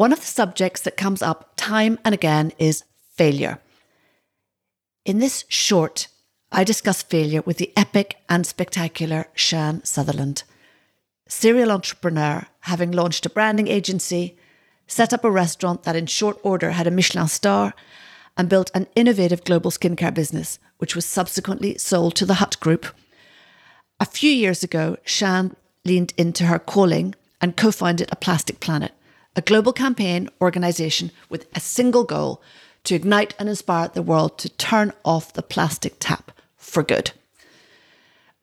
one of the subjects that comes up time and again is failure. In this short, I discuss failure with the epic and spectacular Sian Sutherland, serial entrepreneur, having launched a branding agency, set up a restaurant that in short order had a Michelin star, and built an innovative global skincare business, which was subsequently sold to the Hut Group. A few years ago, Shan leaned into her calling and co founded A Plastic Planet, a global campaign organisation with a single goal to ignite and inspire the world to turn off the plastic tap for good.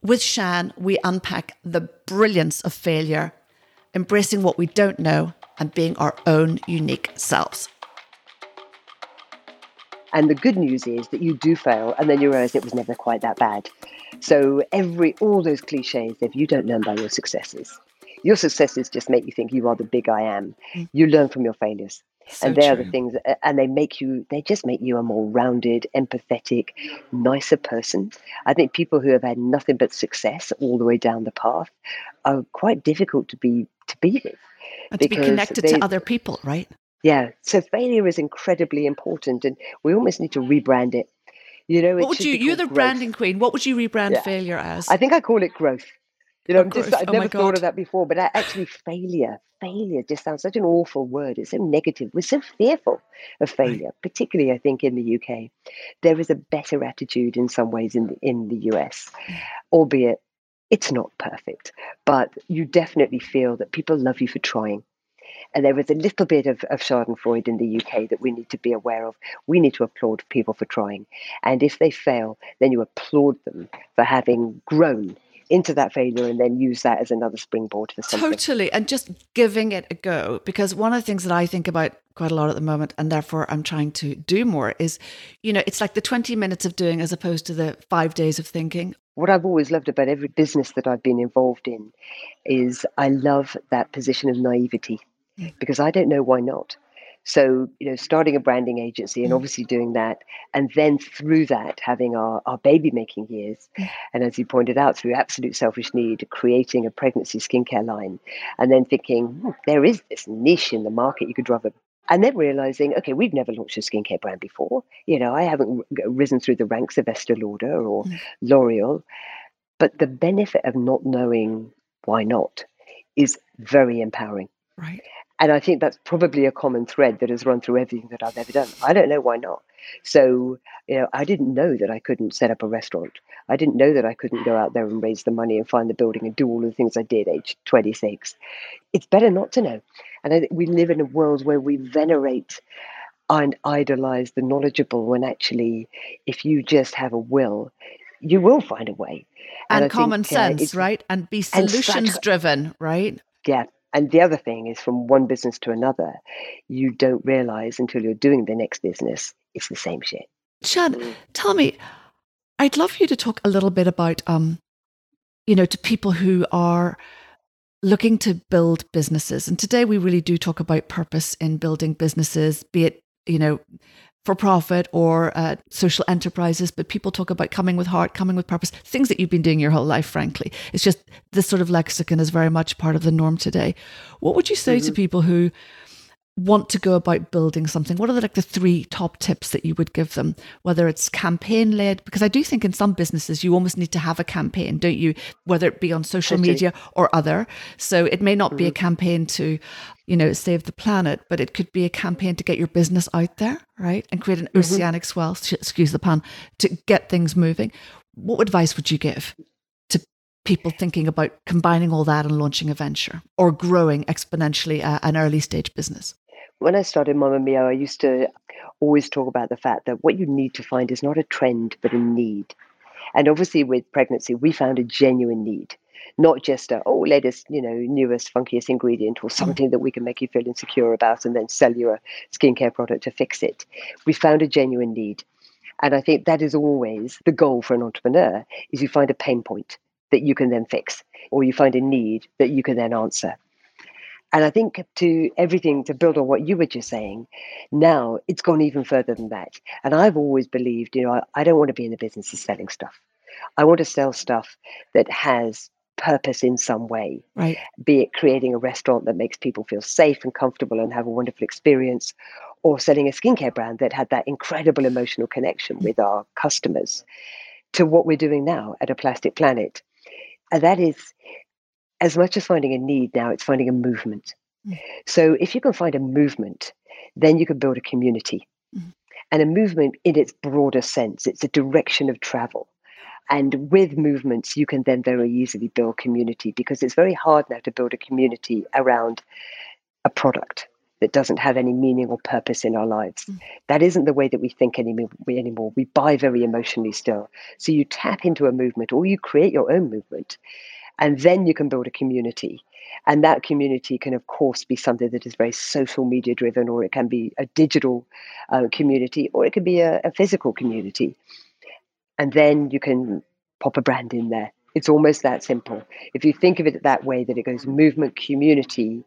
With Sian, we unpack the brilliance of failure, embracing what we don't know, and being our own unique selves. And the good news is that you do fail and then you realize it was never quite that bad. So every all those cliches, if you don't learn by your successes, your successes just make you think you are the big I am. Mm. You learn from your failures. So and they're the things and they make you they just make you a more rounded empathetic nicer person i think people who have had nothing but success all the way down the path are quite difficult to be to be with and to be connected they, to other people right yeah. So failure is incredibly important, and we almost need to rebrand it. You know, what would you? You're the growth. branding queen. What would you rebrand yeah. failure as? I think I call it growth. You know, just, I've oh never thought of that before, but actually, failure, failure just sounds such an awful word. It's so negative. We're so fearful of failure, particularly, I think, in the UK. There is a better attitude in some ways in the, in the US, albeit it's not perfect, but you definitely feel that people love you for trying. And there is a little bit of, of Schadenfreude in the UK that we need to be aware of. We need to applaud people for trying. And if they fail, then you applaud them for having grown into that failure and then use that as another springboard for something. Totally. And just giving it a go. Because one of the things that I think about quite a lot at the moment, and therefore I'm trying to do more, is, you know, it's like the 20 minutes of doing as opposed to the five days of thinking. What I've always loved about every business that I've been involved in is I love that position of naivety mm. because I don't know why not. So, you know, starting a branding agency and mm. obviously doing that, and then through that, having our, our baby making years. Mm. And as you pointed out, through absolute selfish need, creating a pregnancy skincare line, and then thinking, hmm, there is this niche in the market you could drive a and then realizing, okay, we've never launched a skincare brand before. You know, I haven't risen through the ranks of Estee Lauder or mm. L'Oreal. But the benefit of not knowing why not is very empowering. Right. And I think that's probably a common thread that has run through everything that I've ever done. I don't know why not. So, you know, I didn't know that I couldn't set up a restaurant. I didn't know that I couldn't go out there and raise the money and find the building and do all the things I did age 26. It's better not to know. And I think we live in a world where we venerate and idolize the knowledgeable when actually, if you just have a will, you will find a way. And, and common think, sense, uh, right? And be solutions driven, right? Yeah, and the other thing is from one business to another, you don't realize until you're doing the next business, it's the same shit. Sian, mm. tell me, I'd love you to talk a little bit about, um, you know, to people who are looking to build businesses. And today we really do talk about purpose in building businesses, be it, you know, for profit or uh, social enterprises, but people talk about coming with heart, coming with purpose, things that you've been doing your whole life, frankly. It's just this sort of lexicon is very much part of the norm today. What would you say mm-hmm. to people who want to go about building something what are the like the three top tips that you would give them whether it's campaign led because i do think in some businesses you almost need to have a campaign don't you whether it be on social media or other so it may not mm-hmm. be a mm-hmm. campaign to you know save the planet but it could be a campaign to get your business out there right and create an mm-hmm. oceanic swell excuse the pun to get things moving what advice would you give to people thinking about combining all that and launching a venture or growing exponentially uh, an early stage business when I started Mama Mio, I used to always talk about the fact that what you need to find is not a trend, but a need. And obviously, with pregnancy, we found a genuine need, not just a, oh, latest, you know, newest, funkiest ingredient or mm. something that we can make you feel insecure about and then sell you a skincare product to fix it. We found a genuine need. And I think that is always the goal for an entrepreneur is you find a pain point that you can then fix or you find a need that you can then answer. And I think to everything to build on what you were just saying, now it's gone even further than that. And I've always believed, you know, I, I don't want to be in the business of selling stuff. I want to sell stuff that has purpose in some way. Right. Be it creating a restaurant that makes people feel safe and comfortable and have a wonderful experience, or selling a skincare brand that had that incredible emotional connection with our customers, to what we're doing now at a Plastic Planet. And that is as much as finding a need now, it's finding a movement. Mm. So if you can find a movement, then you can build a community. Mm. And a movement in its broader sense, it's a direction of travel. And with movements, you can then very easily build community because it's very hard now to build a community around a product that doesn't have any meaning or purpose in our lives. Mm. That isn't the way that we think any anymore. We buy very emotionally still. So you tap into a movement or you create your own movement and then you can build a community. And that community can of course be something that is very social media driven or it can be a digital uh, community or it can be a, a physical community. And then you can pop a brand in there. It's almost that simple. If you think of it that way that it goes movement community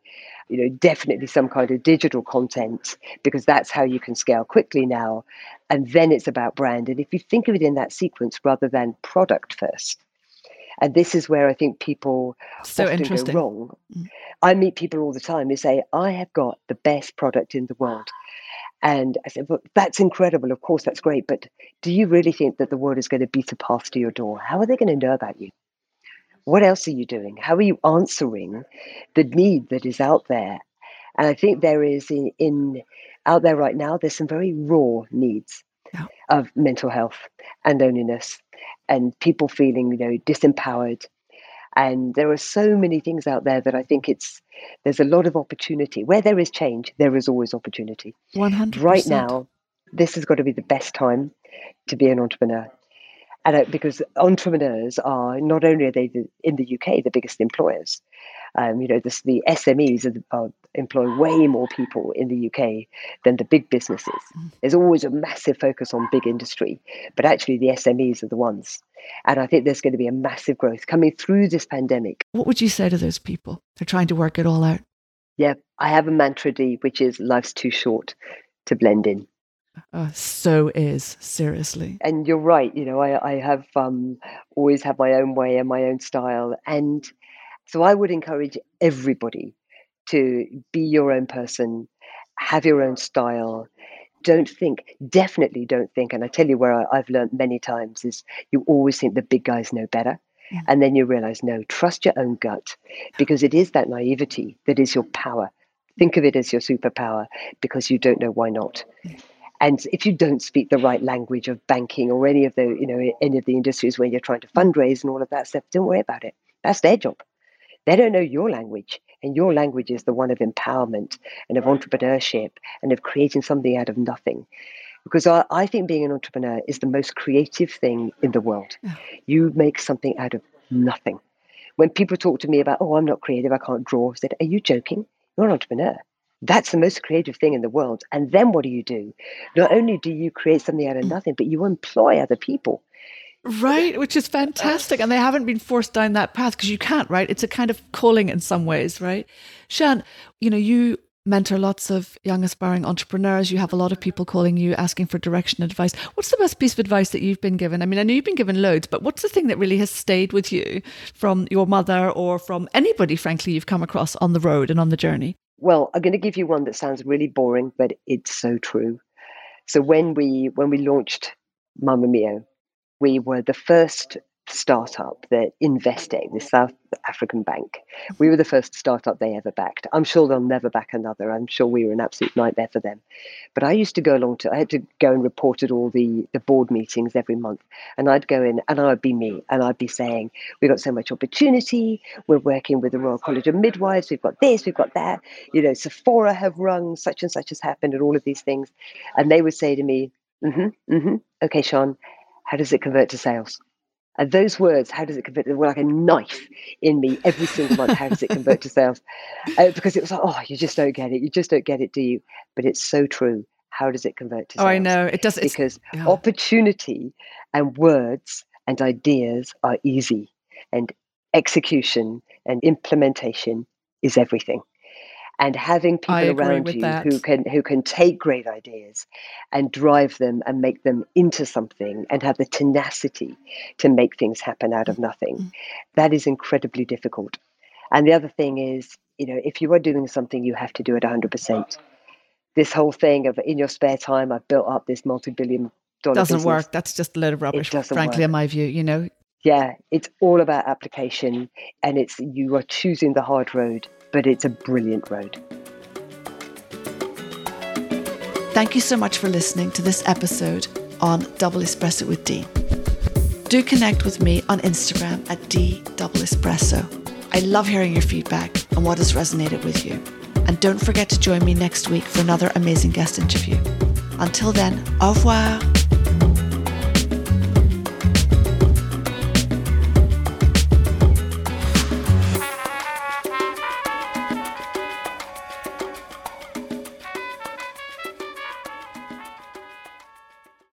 you know definitely some kind of digital content because that's how you can scale quickly now. And then it's about brand. And if you think of it in that sequence rather than product first and this is where I think people so often interesting. go wrong. Mm. I meet people all the time who say, I have got the best product in the world. And I said, well, that's incredible. Of course, that's great. But do you really think that the world is going to beat a path to your door? How are they going to know about you? What else are you doing? How are you answering the need that is out there? And I think there is in, in out there right now, there's some very raw needs yeah. of mental health and loneliness and people feeling, you know, disempowered. And there are so many things out there that I think it's there's a lot of opportunity. Where there is change, there is always opportunity. One hundred. Right now, this has got to be the best time to be an entrepreneur and because entrepreneurs are not only are they the, in the UK the biggest employers, um, you know, this, the SMEs are, are, employ way more people in the UK than the big businesses. Mm. There's always a massive focus on big industry, but actually the SMEs are the ones. And I think there's going to be a massive growth coming through this pandemic. What would you say to those people? They're trying to work it all out. Yeah, I have a mantra D, which is life's too short to blend in. Uh, so is seriously. And you're right. You know, I, I have um, always had my own way and my own style, and so I would encourage everybody to be your own person, have your own style. Don't think, definitely don't think. And I tell you where I, I've learned many times is you always think the big guys know better. Yeah. And then you realize, no, trust your own gut because it is that naivety that is your power. Think of it as your superpower because you don't know why not. Yeah. And if you don't speak the right language of banking or any of the, you know, any of the industries where you're trying to fundraise and all of that stuff, don't worry about it. That's their job. They don't know your language. And your language is the one of empowerment and of entrepreneurship and of creating something out of nothing. Because I, I think being an entrepreneur is the most creative thing in the world. Yeah. You make something out of nothing. When people talk to me about, oh, I'm not creative, I can't draw, I said, Are you joking? You're an entrepreneur. That's the most creative thing in the world. And then what do you do? Not only do you create something out of mm. nothing, but you employ other people. Right, which is fantastic. And they haven't been forced down that path because you can't, right? It's a kind of calling in some ways, right? Sian, you know, you mentor lots of young aspiring entrepreneurs. You have a lot of people calling you asking for direction and advice. What's the best piece of advice that you've been given? I mean, I know you've been given loads, but what's the thing that really has stayed with you from your mother or from anybody, frankly, you've come across on the road and on the journey? Well, I'm going to give you one that sounds really boring, but it's so true. So when we when we launched Mama Mio, we were the first startup, that Investec, the South African bank. We were the first startup they ever backed. I'm sure they'll never back another. I'm sure we were an absolute nightmare for them. But I used to go along to, I had to go and report at all the, the board meetings every month. And I'd go in and I would be me and I'd be saying, we've got so much opportunity. We're working with the Royal College of Midwives. We've got this, we've got that. You know, Sephora have rung, such and such has happened, and all of these things. And they would say to me, mm hmm, mm hmm, okay, Sian, how does it convert to sales? And those words, how does it convert? They were like a knife in me every single month. How does it convert to sales? Uh, because it was like, oh, you just don't get it. You just don't get it, do you? But it's so true. How does it convert to sales? Oh, I know. It does. Because yeah. opportunity and words and ideas are easy, and execution and implementation is everything. And having people around you that. who can who can take great ideas and drive them and make them into something and have the tenacity to make things happen out of nothing Mm. that is incredibly difficult and the other thing is you know if you are doing something you have to do it 100% this whole thing of in your spare time i've built up this multi-billion dollar doesn't business. work. That's just a load of rubbish, frankly, work. in my view. You know, yeah it's all about application and it's you are choosing the hard road but it's a brilliant road Thank you so much for listening to this episode on Double Espresso with D. Do connect with me on Instagram at D Double Espresso. I love hearing your feedback and what has resonated with you. And don't forget to join me next week for another amazing guest interview. Until then, au revoir.